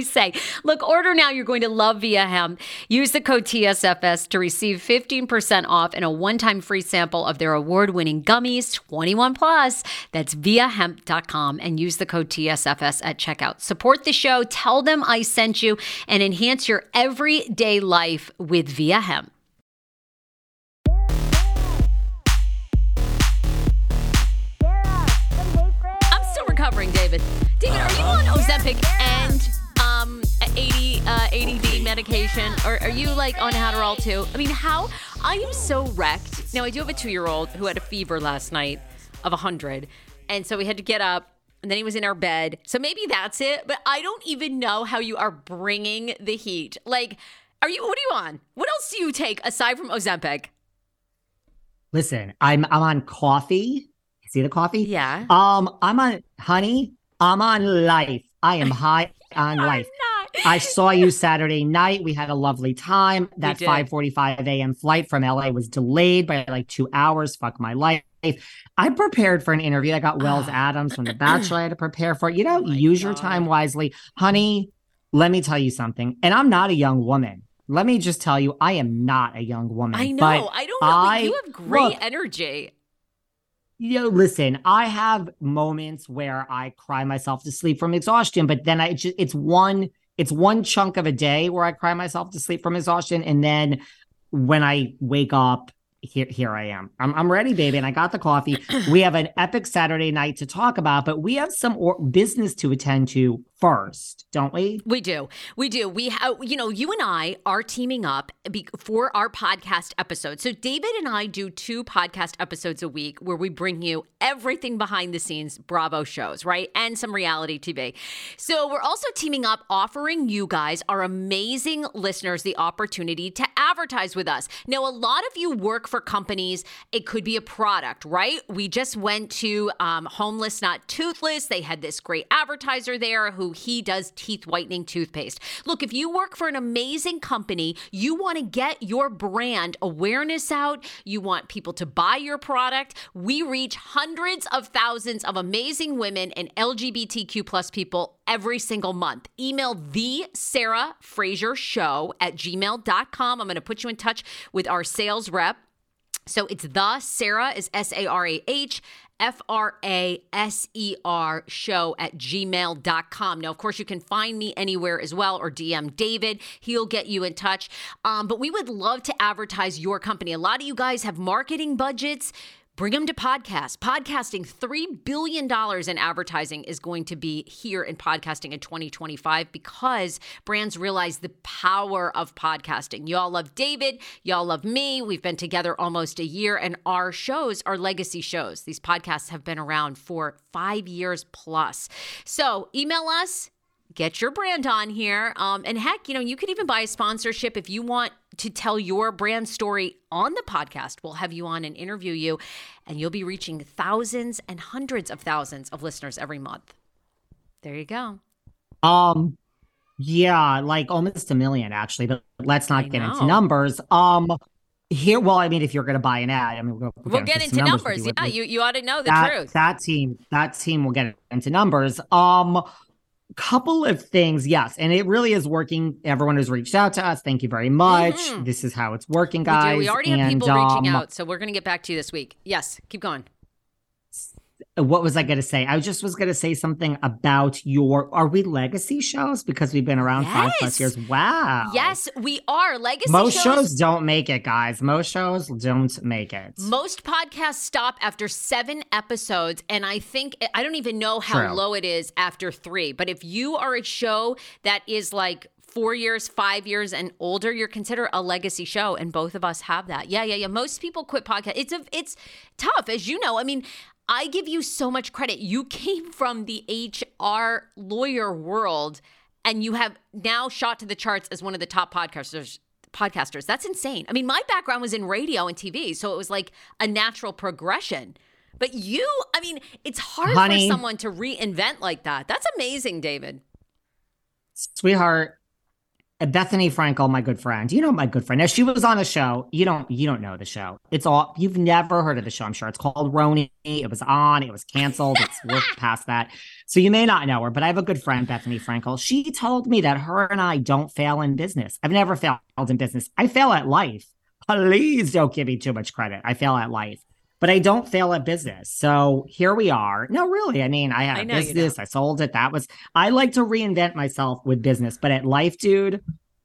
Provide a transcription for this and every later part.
say? Look, order now. You're going to love Viia Hemp. Use the code TSFS to receive 15% off and a one time free sample of their award winning gummies, 21 plus. That's viiahemp.com and use the code TSFS at checkout. Support the show, tell them I sent you, and enhance your everyday life with Viia Hemp. I'm still recovering, David. David, are you on uh-huh. Ozempic medication, or are you like on Adderall too? I mean, how? I am so wrecked. Now I do have a two-year-old who had a fever last night of 100, and so we had to get up. And then he was in our bed. So maybe that's it. But I don't even know how you are bringing the heat. Like, are you, what are you on? What else do you take aside from Ozempic? Listen, I'm I'm on coffee. See the coffee? Yeah. Um, I'm on honey. I'm on life. I am high on life. I saw you Saturday night. We had a lovely time. That 5:45 a.m. flight from LA was delayed by like two hours. Fuck my life. I prepared for an interview. I got Wells ah. Adams from The Bachelor. I had to prepare for. It. You know, Oh use your time wisely, honey. Let me tell you something. And I'm not a young woman. Let me just tell you, I am not a young woman. I know. but I don't know. I- you have great look, energy. you know, listen, I have moments where I cry myself to sleep from exhaustion, but then I just it's one it's one chunk of a day where I cry myself to sleep from exhaustion, and then when I wake up, here here I am. I'm I'm ready, baby, and I got the coffee. we have an epic Saturday night to talk about, but we have some or- business to attend to first, don't we? We do. We do. We have, you know, you and I are teaming up be- for our podcast episode. So, David and I do two podcast episodes a week where we bring you everything behind the scenes Bravo shows, right? And some reality TV. So, we're also teaming up, offering you guys, our amazing listeners, the opportunity to advertise with us. Now, a lot of you work for companies, it could be a product, right? We just went to um, Homeless Not Toothless. They had this great advertiser there who he does teeth whitening toothpaste. Look, if you work for an amazing company, you want to get your brand awareness out, you want people to buy your product. We reach hundreds of thousands of amazing women and LGBTQ plus people every single month. Email the Sarah Fraser Show at gmail.com. I'm going to put you in touch with our sales rep. So it's the Sarah is S A R A H F R A S E R show at gmail.com. Now, of course, you can find me anywhere as well or DM David. He'll get you in touch. Um, but we would love to advertise your company. A lot of you guys have marketing budgets. Bring them to podcast. Podcasting, $3 billion in advertising is going to be here in podcasting in 2025 because brands realize the power of podcasting. Y'all love David. Y'all love me. We've been together almost a year, and our shows are legacy shows. These podcasts have been around for five years plus. So email us get your brand on here. Um, and heck, you know, you can even buy a sponsorship if you want to tell your brand story on the podcast. We'll have you on and interview you, and you'll be reaching thousands and hundreds of thousands of listeners every month. There you go. Um, yeah, like almost a million actually, but let's not I get know. into numbers. Um, here, well, I mean, if you're going to buy an ad, I mean, we'll, We'll get into some numbers. you. Yeah, you, you ought to know the that, truth. That team, that team will get into numbers. Um, couple of things, yes, and it really is working. Everyone who's reached out to us, thank you very much. Mhm. This is how it's working, We guys. do. We already have and, people reaching um, out, so we're going to get back to you this week. Yes, keep going. What was I going to say? I just was going to say something about your. Are we legacy shows because we've been around five plus years? Wow. Yes, we are. Legacy Most shows shows don't make it, guys. Most shows don't make it. Most podcasts stop after seven episodes, and I think I don't even know how True. low it is after three. But if you are a show that is like four years, five years, and older, you're considered a legacy show, and both of us have that. Yeah, yeah, yeah. Most people quit podcast. It's a, it's tough, as you know. I mean. I give you so much credit. You came from the HR lawyer world and you have now shot to the charts as one of the top podcasters podcasters. That's insane. I mean, my background was in radio and TV, so it was like a natural progression. But you, I mean, it's hard Honey. for someone to reinvent like that. That's amazing, David. sweetheart bethenny frankel my good friend. You know my good friend. Now she was on a show. You don't you don't know the show. It's all you've never heard of the show i'm sure. It's called RHONY. It was on it was canceled. It's we're past that. So you may not know her but i have a good friend bethenny frankel. She told me that her and i don't fail in business. I've never failed in business. I fail at life. Please don't give me too much credit. I fail at life but I don't fail at business. So here we are. No, really. I mean, I had I a business. I sold it. That was, I like to reinvent myself with business, but at life, dude,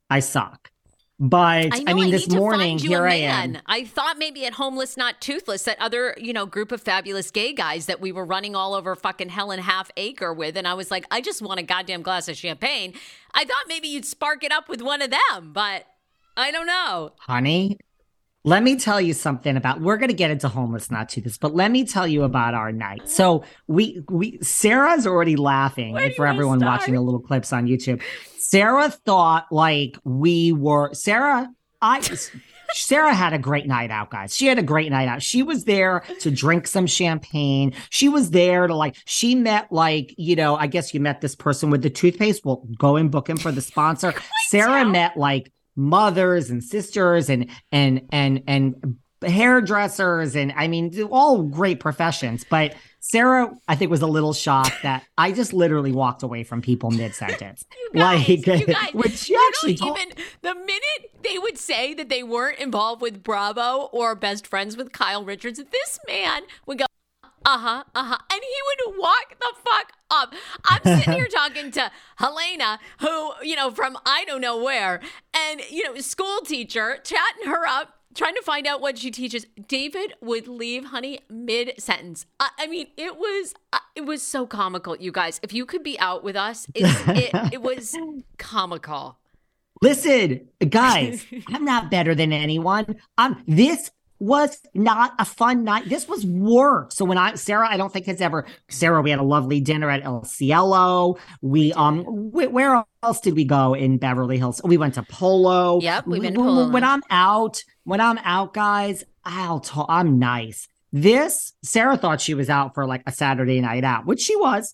I suck. But I I, know. I, mean, this morning, here I am. I thought maybe at Homeless Not Toothless, that other you know group of fabulous gay guys that we were running all over fucking hell and half acre with, and I was like, I just want a goddamn glass of champagne. I thought maybe you'd spark it up with one of them, but I don't know. Honey, let me tell you something about we're going to get into homeless not to this but let me tell you about our night so we we sarah's already laughing for everyone start? watching the little clips on youtube sarah thought like we were sarah i Sarah had a great night out, guys. She had a great night out. She was there to drink some champagne. She was there to like, she met like, you know, I guess you met this person with the toothpaste. Well, go and book him for the sponsor. Sarah met like mothers and sisters and and and and hairdressers and I mean all great professions. But Sarah, I think, was a little shocked that I just literally walked away from people mid sentence. Like you guys, which she you actually even the minute they would say that they weren't involved with Bravo or best friends with Kyle Richards, this man would go, uh huh, uh huh, and he would walk the fuck up. I'm sitting here talking to Helena, who you know from I don't know where, and you know school teacher, chatting her up. Trying to find out what she teaches, David would leave, honey, mid sentence. I, I mean, it was uh, it was so comical, you guys. If you could be out with us, it's, it it was comical. Listen, guys, I'm not better than anyone. I'm this was not a fun night. This was work. So when I Sarah, I don't think has ever Sarah, we had a lovely dinner at El Cielo. We um wh- where else did we go in Beverly Hills? We went to Polo. Yep, we've been Polo When I'm out, when I'm out, guys, I'll talk I'm nice. This Sarah thought she was out for like a Saturday night out, which she was.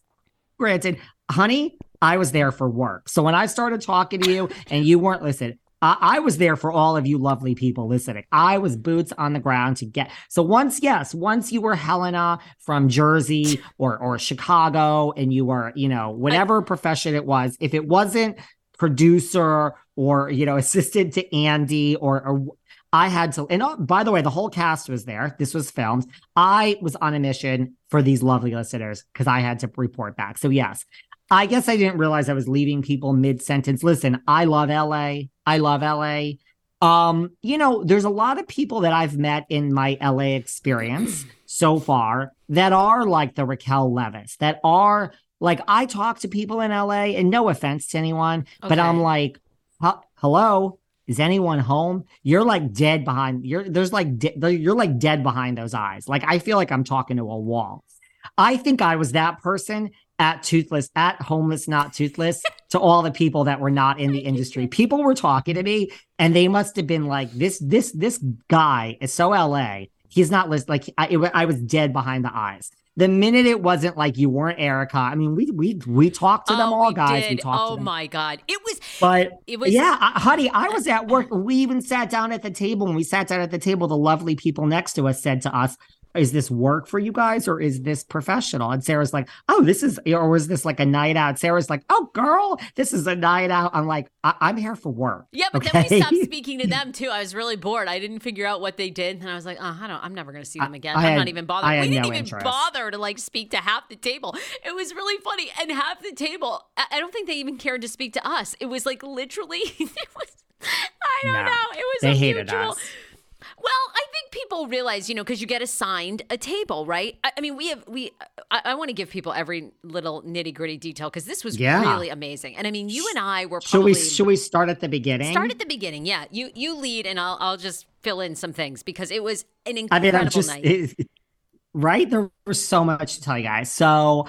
Granted, honey, I was there for work. So when I started talking to you and you weren't listening, I, I was there for all of you lovely people listening. I was boots on the ground to get. So once, yes, once you were Helena from Jersey or or Chicago, and you were, you know, whatever profession it was, if it wasn't producer or you know assistant to Andy or or I had to, and oh, by the way, the whole cast was there. This was filmed. I was on a mission for these lovely listeners because I had to report back. So, yes, I guess I didn't realize I was leaving people mid sentence. Listen, I love LA. I love LA. Um, you know, there's a lot of people that I've met in my LA experience. so far that are like the Raquel Leviss, that are like I talk to people in LA, and no offense to anyone, but I'm like, hello, is anyone home? You're like dead behind. You're there's like de- you're like dead behind those eyes. Like I feel like I'm talking to a wall. I think I was that person at Toothless, at Homeless Not Toothless, to all the people that were not in the industry. People were talking to me, and they must have been like, "This, this, this guy is so LA. He's not list like I, it, I was dead behind the eyes." The minute it wasn't like you weren't Erika, I mean, we we we talked to them Oh, all, we guys. We talked Oh to them, my god, it was but it was yeah, I, honey, I was at work. We even sat down at the table. When we sat down at the table, the lovely people next to us said to us, "Is this work for you guys, or is this professional?" And Sarah's like, "Oh, this is," or was this like a night out? Sarah's like, "Oh, girl, this is a night out." I'm like, I- "I'm here for work." Yeah, but then we stopped speaking to them too. I was really bored. I didn't figure out what they did, and I was like, oh, I don't. I'm never going to see them again. I I'm had- not even bothered. I We didn't no even interest. bother to like speak to half the table. It was really funny, and half the table. I I don't think they even cared to speak to us. It was like literally. It was. I don't No, know. It was they a hated mutual. us. Well, I think people realize, you know, because you get assigned a table, right? I, I mean, we have we. I, I want to give people every little nitty gritty detail because this was Yeah. really amazing. And I mean, you and I were Should we should we start at the beginning? Start at the beginning. Yeah, you you lead, and I'll I'll just fill in some things because it was an I incredible mean, I'm just night. right. There was so much to tell you guys. So,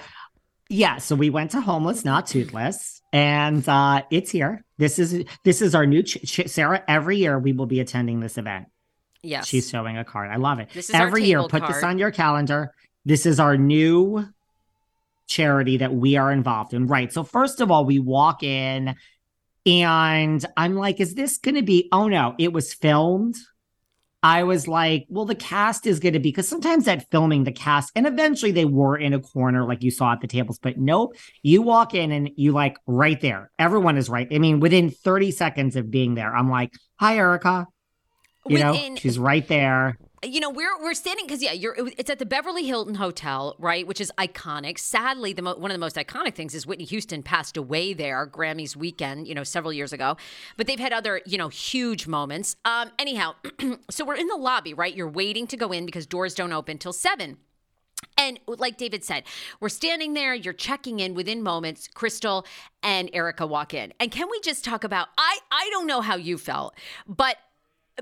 yeah, so we went to homeless, not toothless, and uh, it's here. This is this is our new ch- ch- Sarah. Every year we will be attending this event. Yes, She's showing a card. I love it. This is Every year, put this on your calendar. This is our new charity that we are involved in. Right. So first of all, we walk in, and I'm like, "Is this going to be?" Oh no, it was filmed. I was like, well, the cast is going to be because sometimes at filming, the cast and eventually they were in a corner like you saw at the tables, but nope. You walk in and you like right there. Everyone is right. I mean, within 30 seconds of being there, I'm like, hi, Erika. You Within- know, she's right there. you know we're we're standing because yeah you're it's at the beverly hilton hotel right which is iconic. Sadly the mo- one of the most iconic things is whitney houston passed away there grammys weekend you know several years ago. But they've had other you know huge moments. Um anyhow so we're in the lobby right? You're waiting to go in because doors don't open till seven. And like David said, we're standing there, you're checking in within moments, Crystal and Erika walk in. And can we just talk about I I don't know how you felt, but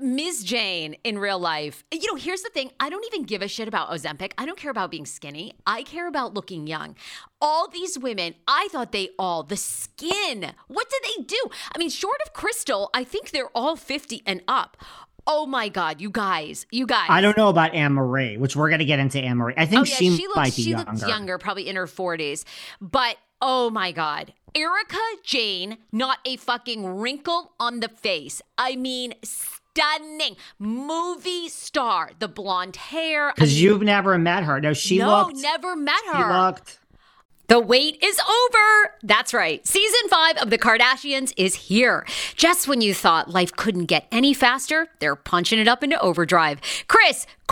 Ms. Jayne in real life, you know, here's the thing. I don't even give a shit about Ozempic. I don't care about being skinny. I care about looking young. All these women, I thought they all, the skin, what did they do? I mean, short of Crystal, I think they're all 50 and up. Oh my God, you guys, you guys. I don't know about Annemarie, which we're going to get into Annemarie. I think Oh yeah, she, she, looks might be she younger. looks younger, probably in her forties. But oh my god, Erika Jayne, not a fucking wrinkle on the face. I mean, stunning movie star. The blonde hair. Because you've never met her. No, she looked no, looked. never met She her. looked. The wait is over. That's right. Season five of The Kardashians is here. Just when you thought life couldn't get any faster, they're punching it up into overdrive. Kris,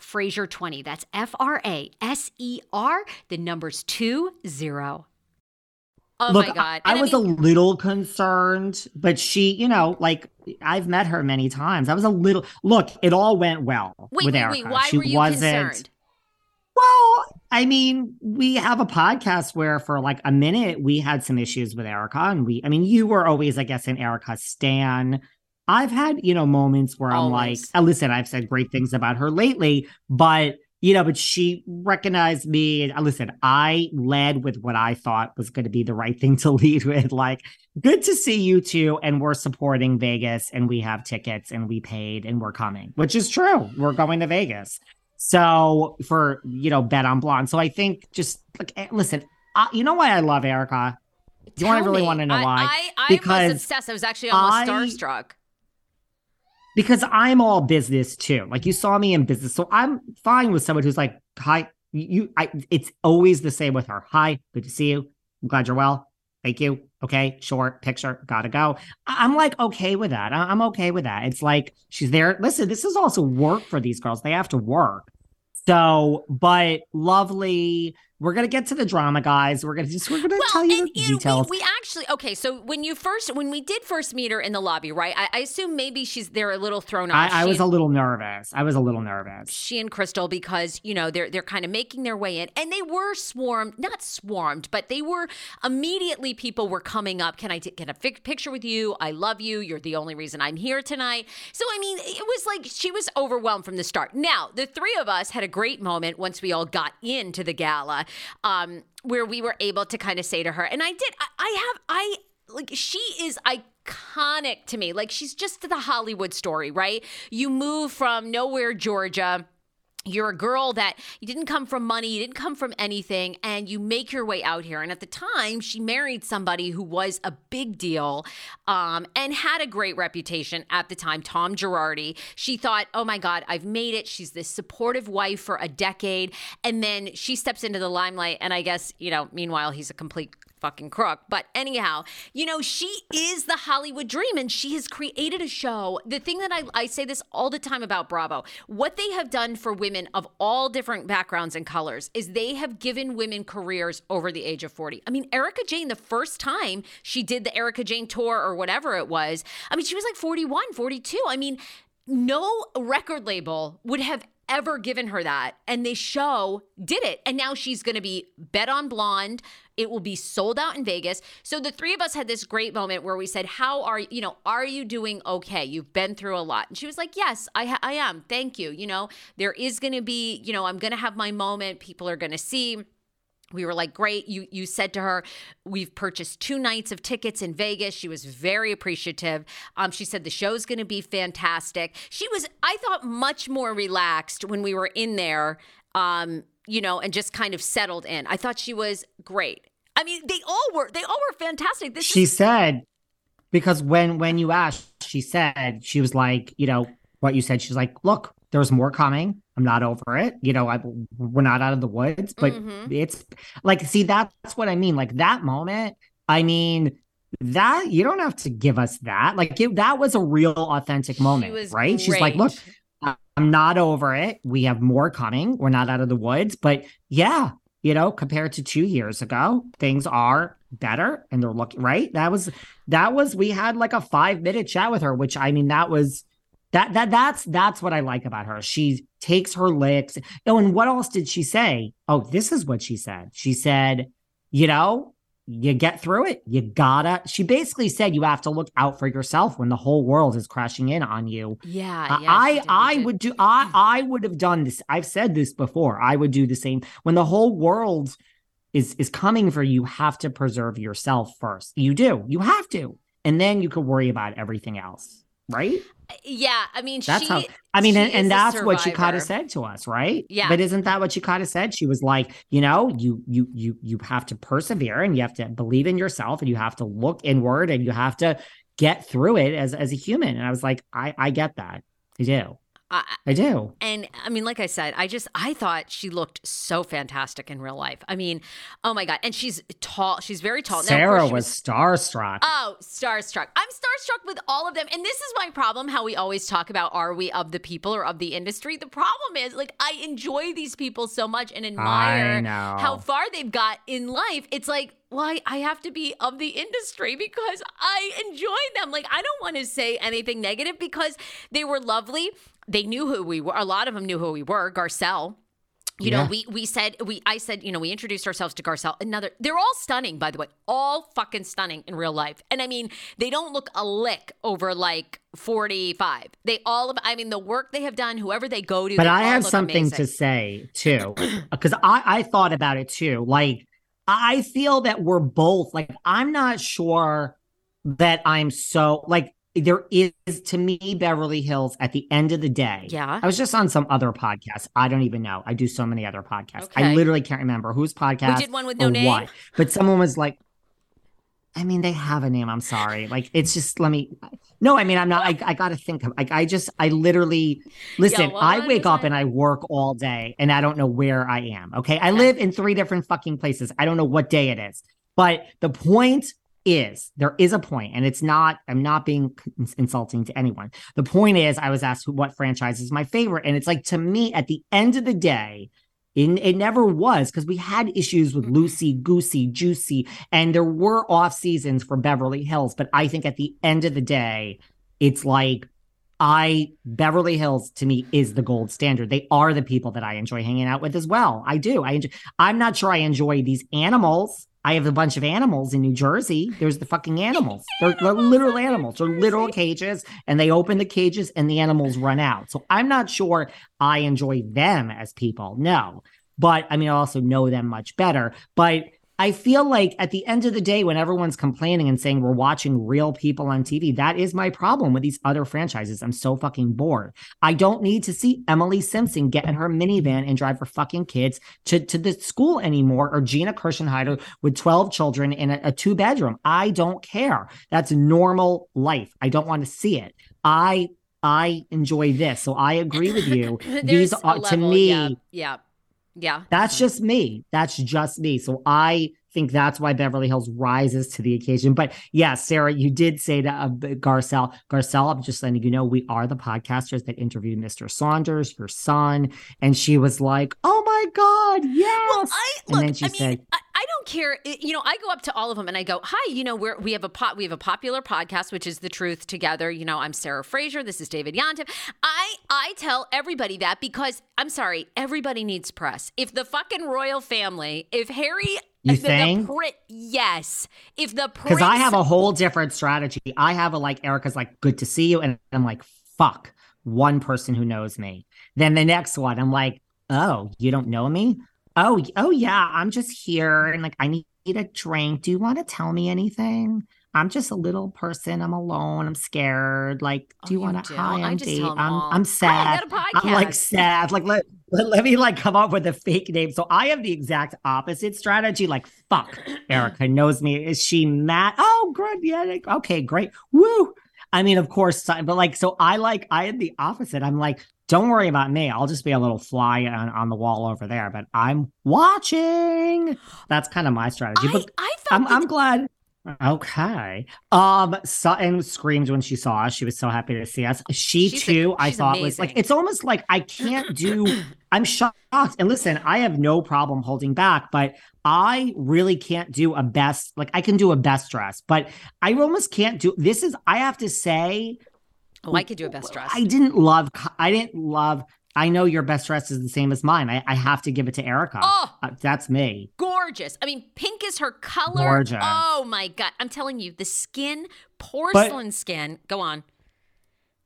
Fraser20. That's F R A S E R, the numbers two zero. Oh Look, my God. I, I was mean- a little concerned, but she, you know, like I've met her many times. I was a little look, it all went well Wait, with wait, Erika. wait. Why she were you wasn't concerned? well, I mean, we have a podcast where for like a minute we had some issues with Erika, and we, I mean, you were always, I guess, in Erika's stan. I've had, you know, moments where I'm like, listen, I've said great things about her lately, but you know, but she recognized me. And uh, listen, I led with what I thought was going to be the right thing to lead with. Like, good to see you two, and we're supporting Vegas, and we have tickets, and we paid, and we're coming, which is true. We're going to Vegas. So for you know, bet on blonde. So I think just like eh, listen, uh, you know why I love Erika? Do you wanna really me. wanna know I, why? I, I Because was obsessed. I was actually almost I- starstruck. Because I'm all business too. Like you saw me in business, so I'm fine with someone who's like, "Hi, you." I. It's always the same with her. Hi, good to see you. I'm glad you're well. Thank you. Okay, short picture. Gotta go. I'm like okay with that. I'm okay with that. It's like she's there. Listen, this is also work for these girls. They have to work. So, but lovely. We're gonna get to the drama, guys. We're gonna just we're gonna tell you and, the you details. we, we actually okay. So when you first, when we did first meet her in the lobby, right? I, I assume maybe she's they're a little thrown off. I, I was a little nervous. I was a little nervous. she and Crystal because you know they're they're kind of making their way in, and they were swarmed, not swarmed, but they were immediately. People were coming up. Can I t- get a picture with you? I love you. You're the only reason I'm here tonight. So I mean, it was like she was overwhelmed from the start. Now the three of us had a great moment once we all got into the gala, um, where we were able to kind of say to her, and I did. I, I have I like she is iconic to me. Like she's just the Hollywood story, right? You move from nowhere, Georgia. You're a girl that you didn't come from money, you didn't come from anything, and you make your way out here. And at the time, she married somebody who was a big deal um, and had a great reputation at the time, Tom Girardi. She thought, oh my God, I've made it. She's this supportive wife for a decade. And then she steps into the limelight. And I guess, you know, meanwhile, he's a complete fucking crook. But anyhow, you know, she is the Hollywood dream and she has created a show. The thing that I, I say this all the time about Bravo, what they have done for women of all different backgrounds and colors is they have given women careers over the age of 40. I mean, Erika Jayne, the first time she did the Erika Jayne tour or whatever it was, I mean, she was like 41, 42. I mean, no record label would have ever given her that. And this show did it. And now she's going to be bet on blonde. It will be sold out in Vegas. So the three of us had this great moment where we said, "How are you know, are you doing okay? You've been through a lot." And she was like, "Yes, I ha- I am. Thank you. You know, there is going to be, you know, I'm going to have my moment. People are going to see we were like great you you said to her we've purchased two nights of tickets in vegas she was very appreciative um, she said the show's going to be fantastic she was i thought much more relaxed when we were in there um, you know and just kind of settled in. I thought she was great. I mean they all were they all were fantastic. This she is said because when when you asked she said she was like you know what you said she's like look there's more coming. I'm not over it. You know I, we're not out of the woods. But Mhm. it's like see that's what i mean. Like that moment i mean that you don't have to give us that. Like it, that was a real authentic moment right? She's like look great. I'm not over it we have more coming we're not out of the woods but yeah you know compared to two years ago things are better and they're looking right that was that was we had like a five minute chat with her which i mean that was That that that's that's what I like about her. She takes her licks. Oh, and what else did she say? Oh, this is what she said. She said, you know, you get through it. You gotta. She basically said you have to look out for yourself when the whole world is crashing in on you. Yeah, yeah I I would do. I I would have done this. I've said this before. I would do the same when the whole world is is coming for you. You have to preserve yourself first. You do. You have to, and then you could worry about everything else. Right? Yeah, I mean, that's she, how. I mean, and, and that's what she kind of said to us, right? Yeah. But isn't that what she kind of said? She was like, you know, you you you you have to persevere and you have to believe in yourself and you have to look inward and you have to get through it as as a human. And I was like, I I get that. I do. I, I, do. And I mean, like I said, I just I thought she looked so fantastic in real life. I mean, oh my god! And she's tall. She's very tall. Sarah now, was, was starstruck. Oh, starstruck! I'm starstruck with all of them. And this is my problem. How we always talk about are we of the people or of the industry? The problem is like I enjoy these people so much and admire how far they've got in life. It's like why I have to be of the industry because I enjoy them. Like, I don't want to say anything negative because they were lovely. They knew who we were. A lot of them knew who we were. Garcelle. You yeah. know, we we said we I said, you know, we introduced ourselves to Garcelle. Another they're all stunning, by the way. All fucking stunning in real life. And I mean, they don't look a lick over like 45. They all I mean, the work they have done, whoever they go to. But I have something amazing. to say too. Because I, I thought about it too. Like I feel that we're both like I'm not sure that I'm so like there is to me Beverly Hills at the end of the day. Yeah. I was just on some other podcast. I don't even know. I do so many other podcasts. Okay. I literally can't remember whose podcast. We did one with no name. What. But someone was like, I mean, they have a name. I'm sorry. Like, it's just let me. No, I mean, I'm not. I, I got to think of. Like, I just, I literally listen. I wake up and I work all day, and I don't know where I am. Okay, I live in three different fucking places. I don't know what day it is. But the point is, there is a point, and it's not. I'm not being insulting to anyone. The point is, I was asked what franchise is my favorite, and it's like to me, at the end of the day, it, it never was because we had issues with Loosey, Goosey, Juicy, and there were off seasons for Beverly Hills. But I think at the end of the day, it's like I Beverly Hills to me is the gold standard. They are the people that I enjoy hanging out with as well. I do. I enjoy, I'm not sure I enjoy these animals I have a bunch of animals in New Jersey. There's the fucking animals. They're, they're literal animals. They're literal cages, and they open the cages and the animals run out. So I'm not sure I enjoy them as people. No. But I mean, I also know them much better. But I feel like at the end of the day, when everyone's complaining and saying we're watching real people on TV, that is my problem with these other franchises. I'm so fucking bored. I don't need to see Emily Simpson get in her minivan and drive her fucking kids to, to the school anymore, or Gina Kirschenheiter with 12 children in a, a two bedroom. I don't care. That's normal life. I don't want to see it. I I enjoy this. So I agree with you. These are level, to me. Yeah, yeah. Yeah. That's just me. That's just me. So I think that's why Beverly Hills rises to the occasion. But yeah, Sarah, you did say to uh, Garcelle, Garcelle, I'm just letting you know we are the podcasters that interviewed Mr. Saunders, your son, and she was like, "Oh my god, yes!" Well, I, and look, then she I said. Mean, I, I don't care. You know, I go up to all of them and I go, "Hi, you know, we're we have a pot we have a popular podcast which is The Truth Together. You know, I'm Sarah Fraser, this is David Yontef. I I tell everybody that because I'm sorry, everybody needs press. If the fucking royal family, if Harry you the, think? The pri- yes. If the person. because I have a whole different strategy. I have a like Erika's like good to see you, and I'm like fuck one person who knows me. Then the next one, I'm like, oh, you don't know me? Oh, oh yeah, I'm just here, and like I need a drink. Do you want to tell me anything? I'm just a little person. I'm alone. I'm scared. Like, do you, oh, want to? Hi, I'm Dave. I'm, I'm sad. I'm like sad. Like, let, let, let me like come up with a fake name. So I have the exact opposite strategy. Like, fuck, Erika knows me. Is she mad? Oh, good. Yeah. Okay, great. Woo. I mean, of course, but like, so I like, I had the opposite. I'm like, don't worry about me. I'll just be a little fly on, on the wall over there, but I'm watching. That's kind of my strategy. I, but I I'm, I'm glad. Okay. Um Sutton screamed when she saw us. She was so happy to see us. She she's too, a, I thought amazing. was like it's almost like I can't do I'm shocked. And listen, I have no problem holding back, but I really can't do a best like I can do a best dress, but I almost can't do this is I have to say Oh, I could do a best dress. I didn't love. I didn't love. I know your best dress is the same as mine. I, I have to give it to Erika. Oh, uh, that's me. Gorgeous. I mean, pink is her color. Gorgeous. Oh my god! I'm telling you, the skin, porcelain but, skin. Go on.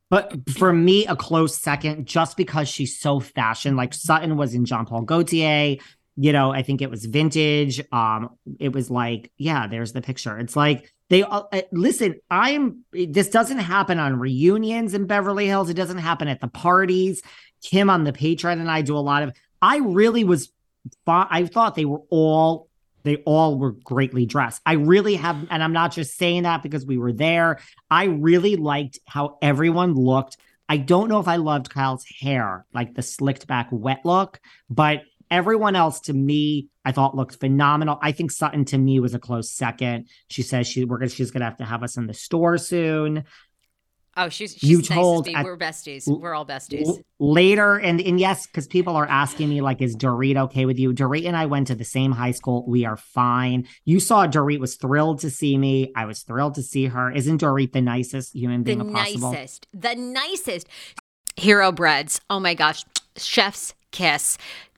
But for me, a close second, just because she's so fashion. Like Sutton was in Jean Paul Gaultier. You know, I think it was vintage. Um, it was like, yeah, there's the picture. It's like they uh, uh listen. I'm. This doesn't happen on reunions in Beverly Hills. It doesn't happen at the parties. Kim on the Patreon and I do a lot of. I really was. I thought they were all they all were greatly dressed. I really have, and I'm not just saying that because we were there. I really liked how everyone looked. I don't know if I loved Kyle's hair, like the slicked back wet look, but everyone else to me, I thought looked phenomenal. I think Sutton to me was a close second. She says she we're gonna she's gonna have to have us in the store soon. Oh, she's, she's you nice told at, we're besties. We're all besties. L- later, and and yes, because people are asking me like, is Dorit okay with you? Dorit and I went to the same high school. We are fine. You saw Dorit was thrilled to see me. I was thrilled to see her. Isn't Dorit the nicest human being the possible? nicest, the nicest. Hero breads. Oh my gosh, chef's kiss.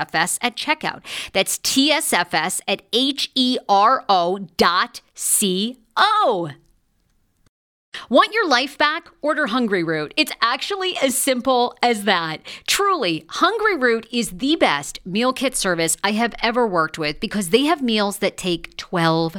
at checkout. That's TSFS at H E R O dot C O. Want your life back? Order Hungry Root. It's actually as simple as that. Truly, Hungry Root is the best meal kit service I have ever worked with because they have meals that take 12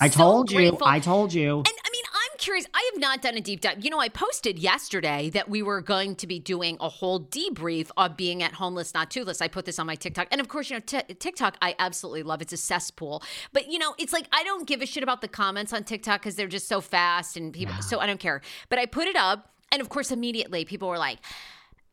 I told you. I told you. And I mean, I'm curious. I have not done a deep dive. You know, I posted yesterday that we were going to be doing a whole debrief of being at Homeless Not Toothless. I put this on my TikTok. And of course, you know, t- TikTok, I absolutely love. It's a cesspool. But, you know, it's like I don't give a shit about the comments on TikTok because they're just so fast and people, so I don't care. But I put it up. And of course, immediately people were like,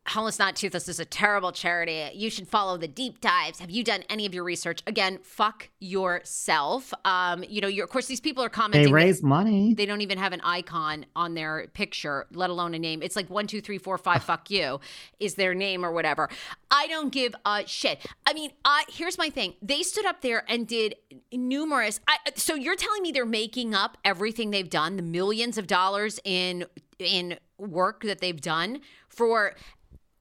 Homeless Not Toothless is a terrible charity. You should follow the deep dives. Have you done any of your research? Again, fuck yourself. Um, you know, you're, of course, these people are commenting. They raise money. They don't even have an icon on their picture, let alone a name. It's like one, two, three, four, five. fuck you is their name or whatever. I don't give a shit. I mean, I here's my thing. They stood up there and did numerous. I, so you're telling me they're making up everything they've done, the millions of dollars in in work that they've done for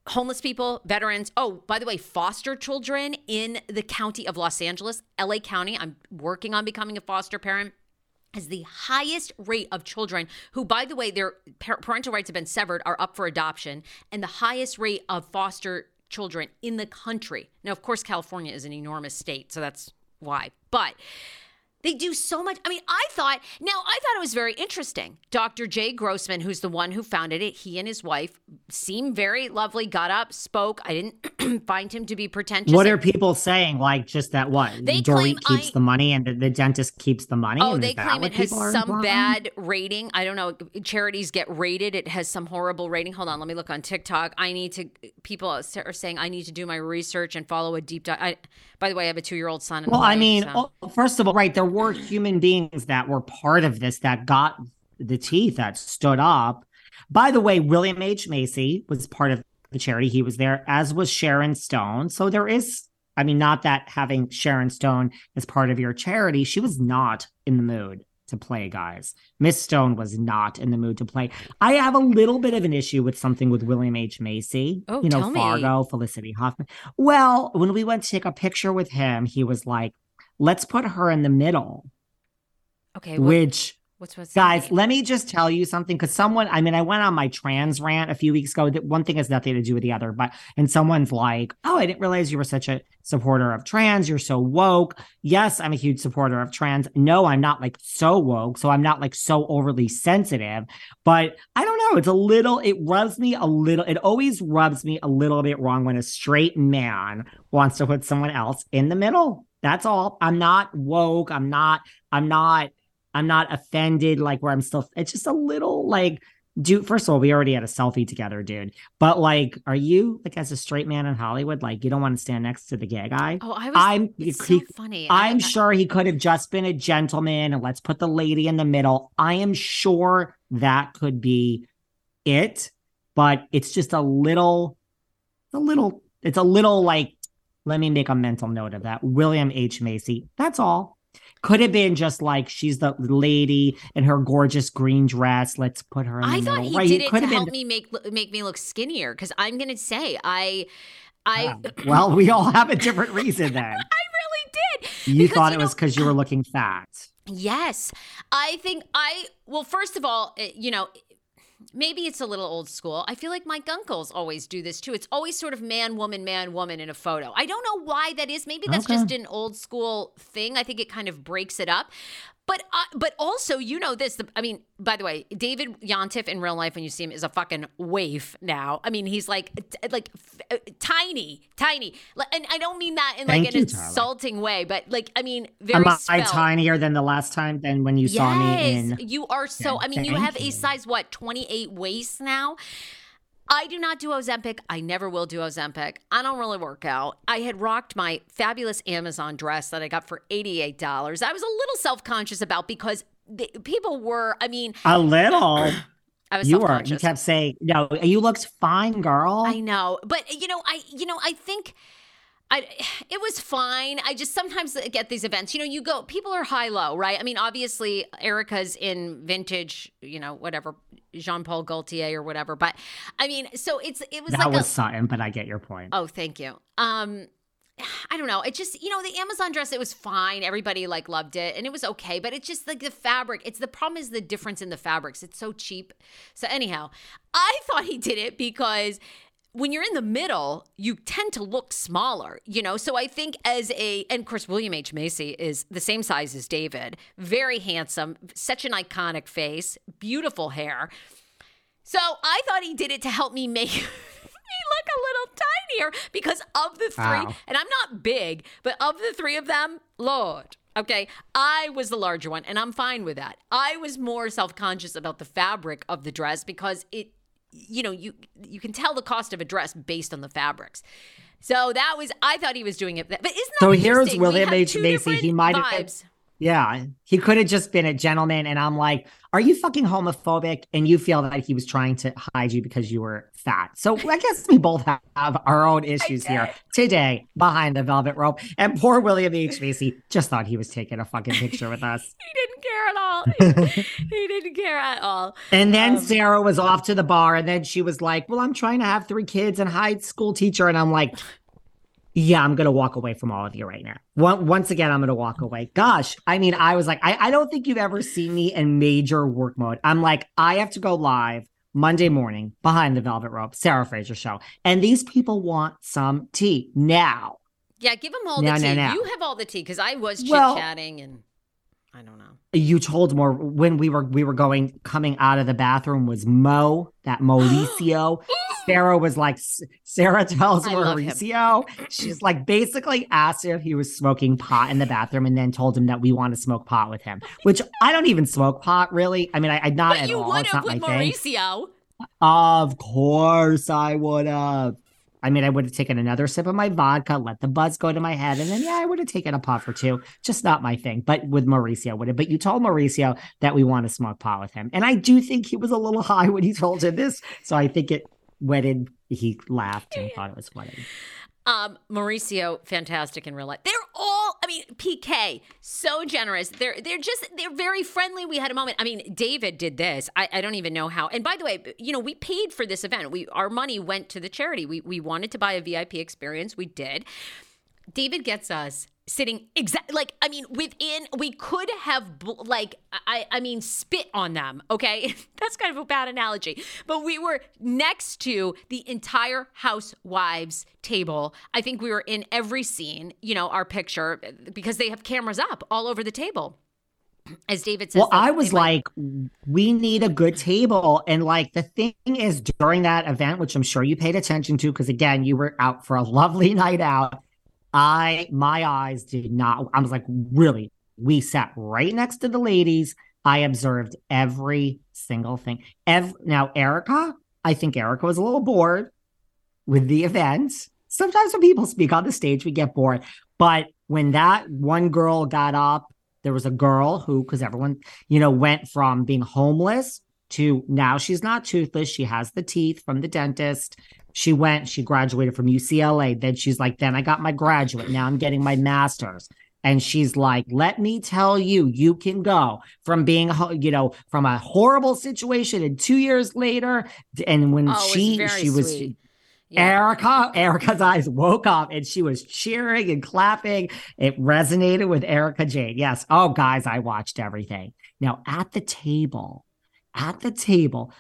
homeless people, veterans. Oh, by the way, foster children in the county of Los Angeles, LA County. I'm working on becoming a foster parent. Has the highest rate of children who, by the way, their parental rights have been severed, are up for adoption, and the highest rate of foster children in the country. Now, of course, California is an enormous state, so that's why. But they do so much. I mean, I thought, now I thought it was very interesting. Dr. Jay Grossman, who's the one who founded it, he and his wife seemed very lovely, got up, spoke. I didn't find him to be pretentious. What are people saying? Like just that what? They Dorit keeps I, the money and the, the, dentist keeps the money? Oh, they claim it has some bad rating. I don't know. Charities get rated. It has some horrible rating. Hold on. Let me look on TikTok. I need to, people are saying I need to do my research and follow a deep dive. I, by the way, I have a two year old son. well, I mean, so. Oh, first of all, right, there were human beings that were part of this that got the teeth that stood up. By the way, William H. Macy was part of the charity. He was there, as was Sharon Stone. So there is, I mean, not that having Sharon Stone as part of your charity, she was not in the mood to play, guys. Miss Stone was not in the mood to play. I have a little bit of an issue with something with William H. Macy. Oh, you know, Fargo, me. Felicity Huffman. Well, when we went to take a picture with him, he was like, let's put her in the middle. Okay. Which What's what's guys? Let me just tell you something because someone, I mean, I went on my trans rant a few weeks ago. That one thing has nothing to do with the other, but and someone's like, "Oh, I didn't realize you were such a supporter of trans. You're so woke." Yes, I'm a huge supporter of trans. No, I'm not like so woke, so I'm not like so overly sensitive. But I don't know. It's a little. It rubs me a little. It always rubs me a little bit wrong when a straight man wants to put someone else in the middle. That's all. I'm not woke. I'm not. I'm not I'm not offended, like where I'm still, it's just a little like, dude, first of all, we already had a selfie together, dude. But like, are you like as a straight man in Hollywood, like you don't want to stand next to the gay guy? Oh, I was I'm so he, funny. I'm I, sure he could have just been a gentleman and let's put the lady in the middle. I am sure that could be it, but it's just a little, a little, it's a little like, let me make a mental note of that. William H. Macy. That's all. Could have been just like she's the lady in her gorgeous green dress. Let's put her. in I thought middle. he right. did it, to help me make make me look skinnier because I'm gonna say I. I yeah. well, we all have a different reason then. I really did. You because, thought you it know, was because you were looking fat. Yes. I think I, well, first of all, eh, you know, maybe it's a little old school. I feel like my uncles always do this too. It's always sort of man, woman, man, woman in a photo. I don't know why that is. Maybe that's okay. just an old school thing. I think it kind of breaks it up. But uh, but also, you know this. The, I mean, by the way, David Yontef in real life, when you see him, is a fucking waif now. I mean, he's like like uh, tiny, tiny, and I don't mean that in like an you, insulting way, but like I mean, very. Am I tinier than the last time than when you yes, saw me in? You are so. I mean, you have you. a size what twenty eight waist now. I do not do Ozempic. I never will do Ozempic. I don't really work out. I had rocked my fabulous Amazon dress that I got for $88. I was a little self conscious about because the, people were, I mean, a little. I was you were. You kept saying, "No, you looked fine, girl." I know, but you know, I, you know, I think I, it was fine. I just sometimes get these events. You know, you go, people are high low, right? I mean, obviously, Erika's in vintage, you know, whatever, Jean Paul Gaultier or whatever. But I mean, so it's, it was that like was a, Sutton, but I get your point. Oh, thank you. Um, I don't know. It just, you know, the Amazon dress, it was fine. Everybody like loved it and it was okay, but it's just like the fabric. It's the problem is the difference in the fabrics. It's so cheap. So, anyhow, I thought he did it because when you're in the middle, you tend to look smaller, you know? So I think as a, and of course, William H. Macy is the same size as David, very handsome, such an iconic face, beautiful hair. So I thought he did it to help me make me look a little tinier because of the three, wow. and I'm not big, but of the three of them, Lord. Okay, I was the larger one, and I'm fine with that. I was more self conscious about the fabric of the dress because it you know, you you can tell the cost of a dress based on the fabrics. So that was I thought he was doing it, but isn't that So here's William H. Macy. He might have- Yeah, he could have just been a gentleman, and I'm like, are you fucking homophobic? And you feel that he was trying to hide you because you were fat. So I guess we both have our own issues here today behind the velvet rope. And poor William H. Macy just thought he was taking a fucking picture with us. He didn't care at all. he didn't care at all. And then Um, Sarah was off to the bar, and then she was like, Well, I'm trying to have three kids and high school teacher. And I'm like, Yeah, I'm going to walk away from all of you right now. Once again, I'm going to walk away. Gosh, I mean, I was like, I, I don't think you've ever seen me in major work mode. I'm like, I have to go live Monday morning behind the Velvet Rope, Sarah Fraser show. And these people want some tea now. Yeah, give them all No, the tea. no. You have all the tea because I was chit Well- chatting and I don't know. You told more when we were we were going coming out of the bathroom was Mo that Mauricio. Sarah was like Sarah tells I love him. Mauricio. She's like basically asked if he was smoking pot in the bathroom and then told him that we want to smoke pot with him. Which I don't even smoke pot really. I mean I, I not But at you all. would It's have not with my thing. Mauricio. Of course I would have. I mean, I would have taken another sip of my vodka, let the buzz go to my head, and then yeah, I would have taken a puff or two. Just not my thing. But with Mauricio, would have. But you told Mauricio that we want to smoke pot with him, and I do think he was a little high when he told him this. So I think it wetted. He laughed and thought it was funny. Um, Mauricio, fantastic in real life. They're all, I mean, PK, so generous. They're they're just they're very friendly. We had a moment. I mean, David did this. I, I don't even know how. And by the way, you know, we paid for this event. We our money went to the charity. We we wanted to buy a VIP experience. We did. David gets us sitting exact like I mean within we could have bl- like I I mean spit on them okay that's kind of a bad analogy but we were next to the entire housewives table I think we were in every scene you know our picture because they have cameras up all over the table as David says Well, I was might- like, we need a good table. And like the thing is, during that event, which I'm sure you paid attention to, because again, you were out for a lovely night out. I, my eyes did not, I was like, really? We sat right next to the ladies. I observed every single thing. Ev- now, Erika, I think Erika was a little bored with the event. Sometimes when people speak on the stage, we get bored. But when that one girl got up, there was a girl who, because everyone, you know, went from being homeless to now she's not toothless. She has the teeth from the dentist. She went, she graduated from UCLA. Then she's like, then I got my graduate. Now I'm getting my master's. And she's like, let me tell you, you can go from being, you know, from a horrible situation and two years later. And when Oh, she, she was, sweet. Yeah. Erika, Erika's eyes woke up and she was cheering and clapping. It resonated with Erika Jayne. Yes. Oh, guys, I watched everything. Now at the table, at the table,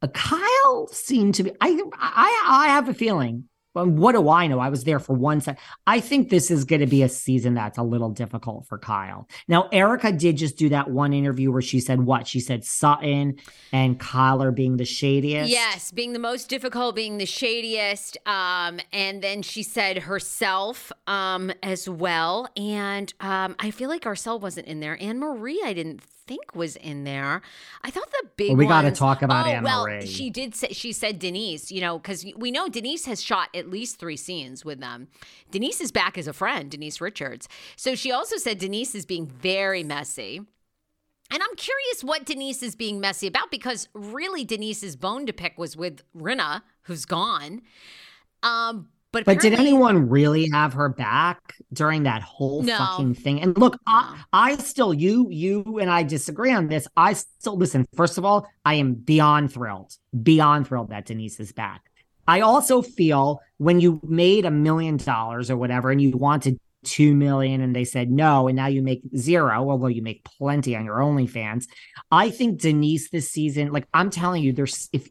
uh, Kyle seemed to be. I I I have a feeling. What do I know? I was there for one second. I think this is going to be a season that's a little difficult for Kyle. Now, Erika did just do that one interview where she said what? She said Sutton and Kyle being the shadiest. Yes, being the most difficult, being the shadiest. Um, and then she said herself um, as well. And um, I feel like Garcelle wasn't in there. Annemarie, I didn't think was in there. I thought the big Well, we gotta talk about oh, Anne well, she did say she said Denise, you know, because we know Denise has shot at least three scenes with them. Denise is back as a friend, Denise Richards. So she also said Denise is being very messy. And I'm curious what Denise is being messy about because really Denise's bone to pick was with Rinna, who's gone. Um, but But did anyone really have her back during that whole No. fucking thing? And look, I, I still, you, you and I disagree on this. I still listen. First of all, I am beyond thrilled, beyond thrilled that Denise is back. I also feel when you made a million dollars or whatever, and you wanted two million, and they said no, and now you make zero, although you make plenty on your OnlyFans. I think Denise this season, like I'm telling you, there's if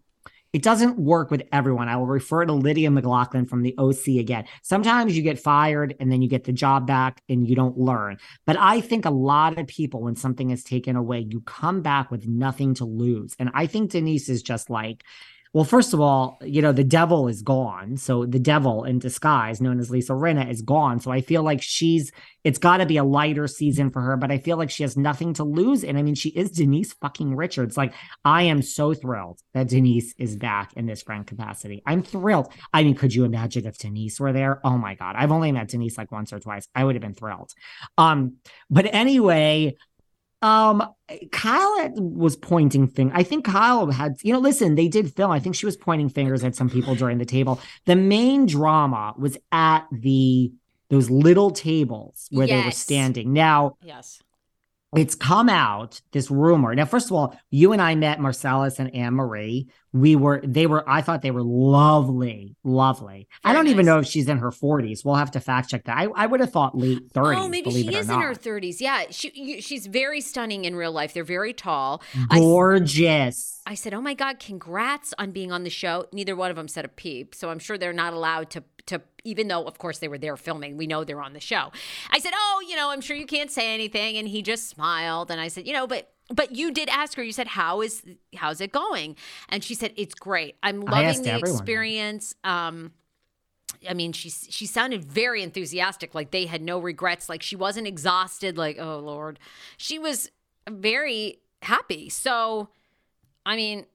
it doesn't work with everyone. I will refer to Lydia McLaughlin from the OC again. Sometimes you get fired and then you get the job back and you don't learn. But I think a lot of people, when something is taken away, you come back with nothing to lose. And I think Denise is just like, well, first of all, you know, the devil is gone. So the devil in disguise, known as Lisa Rinna, is gone. So I feel like she's it's got to be a lighter season for her, but I feel like she has nothing to lose. And I mean, she is Denise fucking Richards. Like, I am so thrilled that Denise is back in this friend capacity. I'm thrilled. I mean, could you imagine if Denise were there? Oh my God. I've only met Denise like once or twice. I would have been thrilled. Um, but anyway, um, Kyle was pointing thing. I think Kyle had, you know, listen, they did film. I think she was pointing fingers at some people during the table. The main drama was at the those little tables where yes. they were standing. Now, yes, it's come out this rumor. Now, first of all, you and I met Marcellus and Annemarie. We were, they were, I thought they were lovely, lovely. Very I don't nice. even know if she's in her 40s. We'll have to fact check that. I, I would have thought late 30s. Oh, maybe she is in her 30s. Yeah. She, she's very stunning in real life. They're very tall. Gorgeous. I, I said, Oh my God, congrats on being on the show. Neither one of them said a peep. So I'm sure they're not allowed to to even though of course they were there filming we know they're on the show i said oh you know i'm sure you can't say anything and he just smiled and i said you know but but you did ask her you said how is how's it going and she said it's great i'm loving the everyone. experience um I mean, she she sounded very enthusiastic, like they had no regrets, like she wasn't exhausted, like oh lord, she was very happy. So, I mean,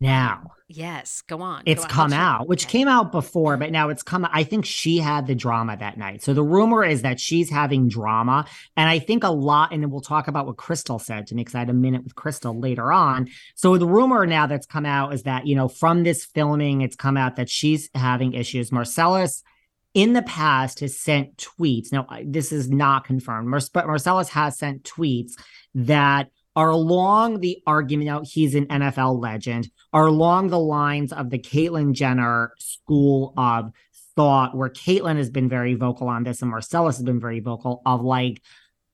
now. Yes, go on. It's go come out, which came out before, but now it's come. I think she had the drama that night. So the rumor is that she's having drama. And I think a lot, and then we'll talk about what Crystal said to me because I had a minute with Crystal later on. So the rumor now that's come out is that, you know, from this filming, it's come out that she's having issues. Marcellus in the past has sent tweets. Now, this is not confirmed, but Marcellus has sent tweets that are along the argument. out he's an NFL legend, are along the lines of the Caitlyn Jenner school of thought, where Caitlyn has been very vocal on this and Marcellus has been very vocal of like,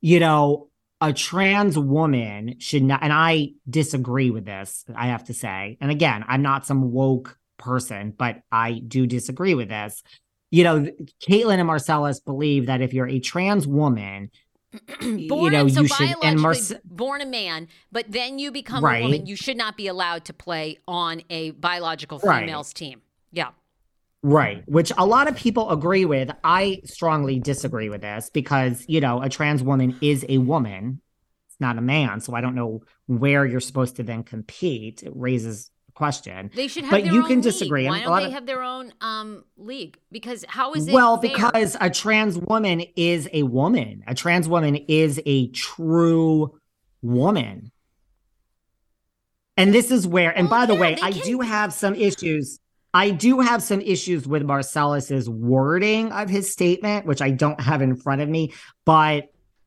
you know, a trans woman should not, and I disagree with this, I have to say. And again, I'm not some woke person, but I do disagree with this. You know, Caitlyn and Marcellus believe that if you're a trans woman, born you know, so you should and Marce- born a man, but then you become right. a woman. You should not be allowed to play on a biological female's right. team. Yeah. Right, which a lot of people agree with. I strongly disagree with this because, you know, a trans woman is a woman. It's not a man. So I don't know where you're supposed to then compete. It raises question. They should have but you can disagree. Why don't they of, have their own um, league? Because how is it? Well, fair? because a trans woman is a woman. A trans woman is a true woman. And this is where, and by the yeah, way, I can... do have some issues. I do have some issues with Marcellus's wording of his statement, which I don't have in front of me, but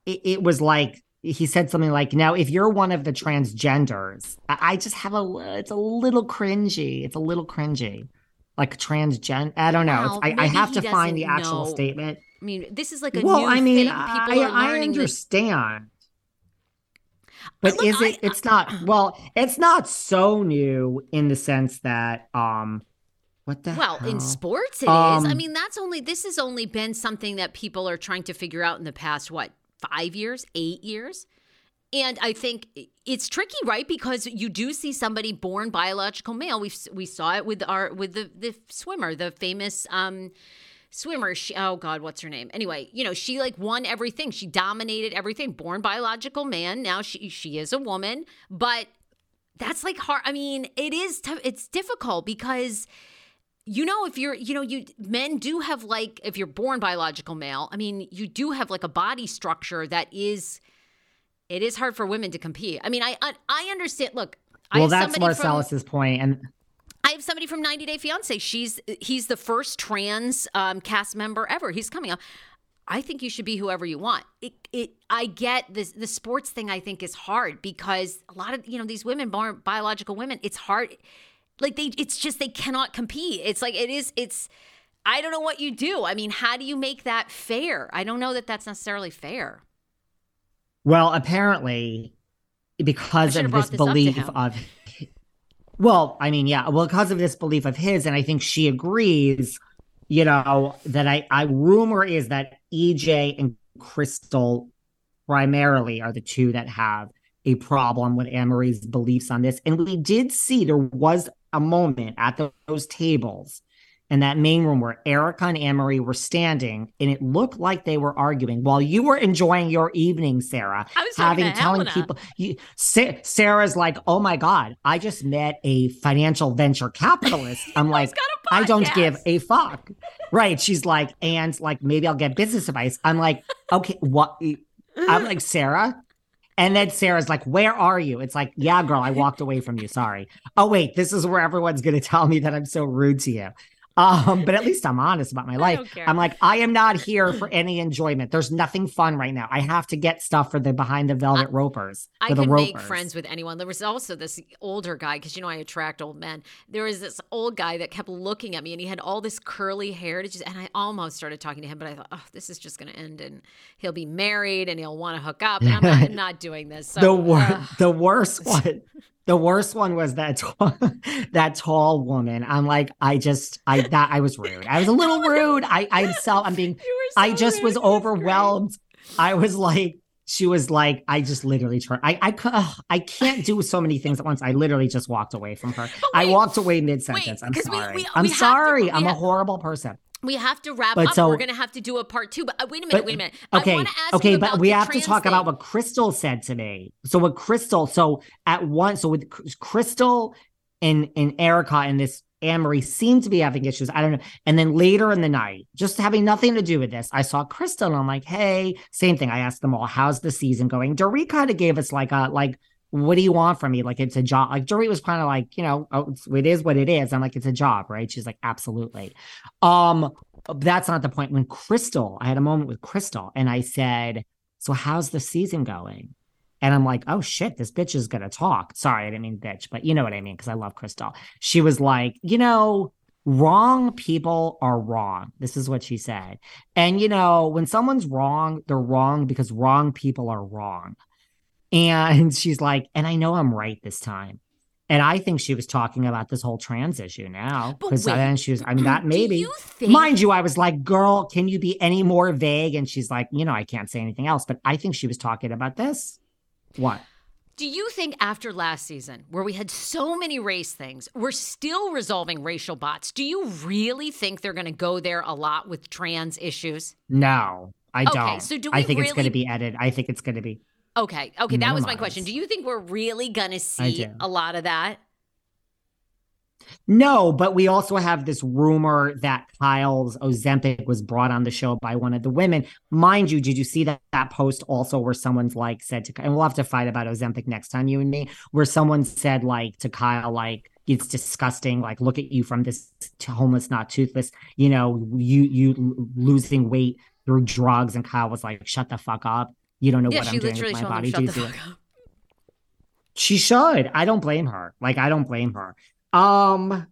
it, it was like he said something like, "Now, if you're one of the transgenders, I just have a it's a little cringy. It's a little cringy, like transgen. I don't know. I, I, have to find the actual know. statement. I mean, this is like a new thing. well, I mean, I, I, understand." But Look, is it? it's not. Well, it's not so new in the sense that um, what the well, hell? in sports it um, is. I mean, that's only this has only been something that people are trying to figure out in the past what five years, eight years. And I think it's tricky, right? Because you do see somebody born biological male. We we saw it with our with the the swimmer, the famous um, swimmer. She, oh God, what's her name? Anyway, you know, she like won everything. She dominated everything. Born biological man. Now she she is a woman, but that's like hard. I mean, it is. T- it's difficult because you know if you're you know you men do have like if you're born biological male i mean you do have like a body structure that is it is hard for women to compete i mean i i understand look well that's marcellus's from, point and I have somebody from 90 Day Fiance. She's he's the first trans um, cast member ever. He's coming up. I think you should be whoever you want. It, it, I get this. The sports thing I think is hard because a lot of you know these women, born biological women, it's hard like they it's just they cannot compete. It's like it is it's I don't know what you do. I mean, how do you make that fair? I don't know that that's necessarily fair. Well, apparently because of this, this belief of well, I mean, yeah, well, because of this belief of his, and I think she agrees, you know, that I, I rumor is that EJ and Crystal primarily are the two that have a problem with Annemarie's beliefs on this. And we did see there was a moment at the, those tables in that main room where Erika and Annemarie were standing, and it looked like they were arguing while you were enjoying your evening, Sarah. I was having telling people. You, Sa- Sarah's like, "Oh my god, I just met a financial venture capitalist." I'm like, I don't give a fuck. Right? She's like, and like maybe I'll get business advice. I'm like, okay, what? I'm like Sarah. And then Sarah's like, Where are you? It's like, Yeah, girl, I walked away from you. Sorry. Oh, wait, this is where everyone's going to tell me that I'm so rude to you. Um, but at least I'm honest about my life. I'm like, I am not here for any enjoyment. There's nothing fun right now. I have to get stuff for the behind the velvet I, ropers. I could make friends with anyone. There was also this older guy because you know I attract old men. There was this old guy that kept looking at me, and he had all this curly hair. Just, and I almost started talking to him, but I thought, oh, this is just going to end, and he'll be married, and he'll want to hook up. And I'm not, not doing this. So, the wor- uh, the worst one. The worst one was that tall, that tall woman. I'm like, I just, I that I was rude. I was a little rude. I, I'm so, I'm being, so I just rude. was overwhelmed. I was like, she was like, I just literally turned. I, I, uh, I can't do so many things at once. I literally just walked away from her. Wait, I walked away mid sentence. I'm sorry. We, we, I'm sorry. To, I'm a horrible person. We have to wrap but up. So, We're going to have to do a part two. But uh, wait a minute. But, wait a minute. Okay. okay. but we have to talk thing. about what Crystal said to me. So what Crystal. So at once. So with Crystal and and Erika and this Annemarie seemed to be having issues. I don't know. And then later in the night, just having nothing to do with this, I saw Crystal and I'm like, hey, same thing. I asked them all, how's the season going? Dorit kind of gave us like a like what do you want from me? Like it's a job. Like Dorit was kind of like, you know, oh, it is what it is. I'm like, it's a job, right? She's like, absolutely. Um, that's not the point. When Crystal, I had a moment with Crystal, and I said, "So how's the season going?" And I'm like, "Oh shit, this bitch is gonna talk." Sorry, I didn't mean bitch, but you know what I mean because I love Crystal. She was like, you know. Wrong people are wrong. This is what she said. And, you know, when someone's wrong, they're wrong because wrong people are wrong. And she's like, and I know I'm right this time. And I think she was talking about this whole trans issue now. Because then she was, I mean, that maybe, think- mind you, I was like, girl, can you be any more vague? And she's like, you know, I can't say anything else. But I think she was talking about this. What? Do you think after last season, where we had so many race things, we're still resolving racial bots? Do you really think they're going to go there a lot with trans issues? No, I okay, don't. So do I think really... it's going to be edited. I think it's going to be. Okay. Okay. That was my question. Do you think we're really going to see a lot of that? No, but we also have this rumor that Kyle's Ozempic was brought on the show by one of the women. Mind you, did you see that, that post also where someone's like said to, and we'll have to fight about Ozempic next time, you and me, where someone said like to Kyle, like, it's disgusting. Like, look at you from this homeless, not toothless, you know, you, you losing weight through drugs. And Kyle was like, shut the fuck up. You don't know yeah, what I'm doing with my body. Do She should. I don't blame her. Like I don't blame her. Um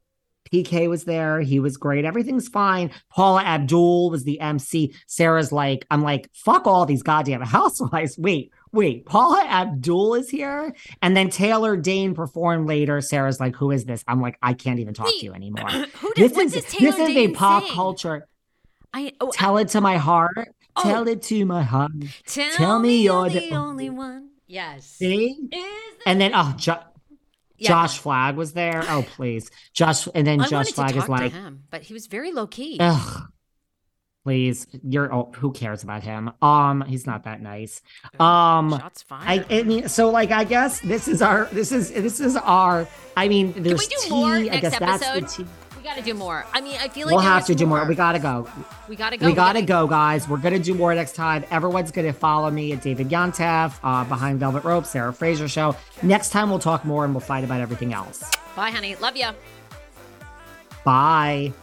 PK was there. He was great. Everything's fine. Paula Abdul was the MC. Sarah's like, I'm like, fuck all these goddamn housewives. Wait, wait. Paula Abdul is here. And then Taylor Dayne performed later. Sarah's like, who is this? I'm like, I can't even talk wait, to you anymore. Who did, this is this is a pop culture. I oh, tell I, it to my heart. Oh. Tell it to my heart. Tell, Tell me, you're the, the only one. Yes. See? and then oh, jo- yeah. Josh Flagg was there. Oh please, Josh. And then I Josh Flagg is like, him, but he was very low key. Ugh. Please, you're. Oh, who cares about him? Um, he's not that nice. Um, shots fired. I, I mean, so like, I guess this is our. This is this is our. I mean, there's Can we do tea. More next I guess that's episode? That's the tea. We got to do more. I mean, I feel like we'll have to do more. more. We got to go. We got to go. We got to go, guys. We're gonna do more next time. Everyone's gonna follow me at David Yontef, uh, behind Velvet Rope, Sarah Fraser Show. Next time we'll talk more and we'll fight about everything else. Bye, honey. Love you. Bye.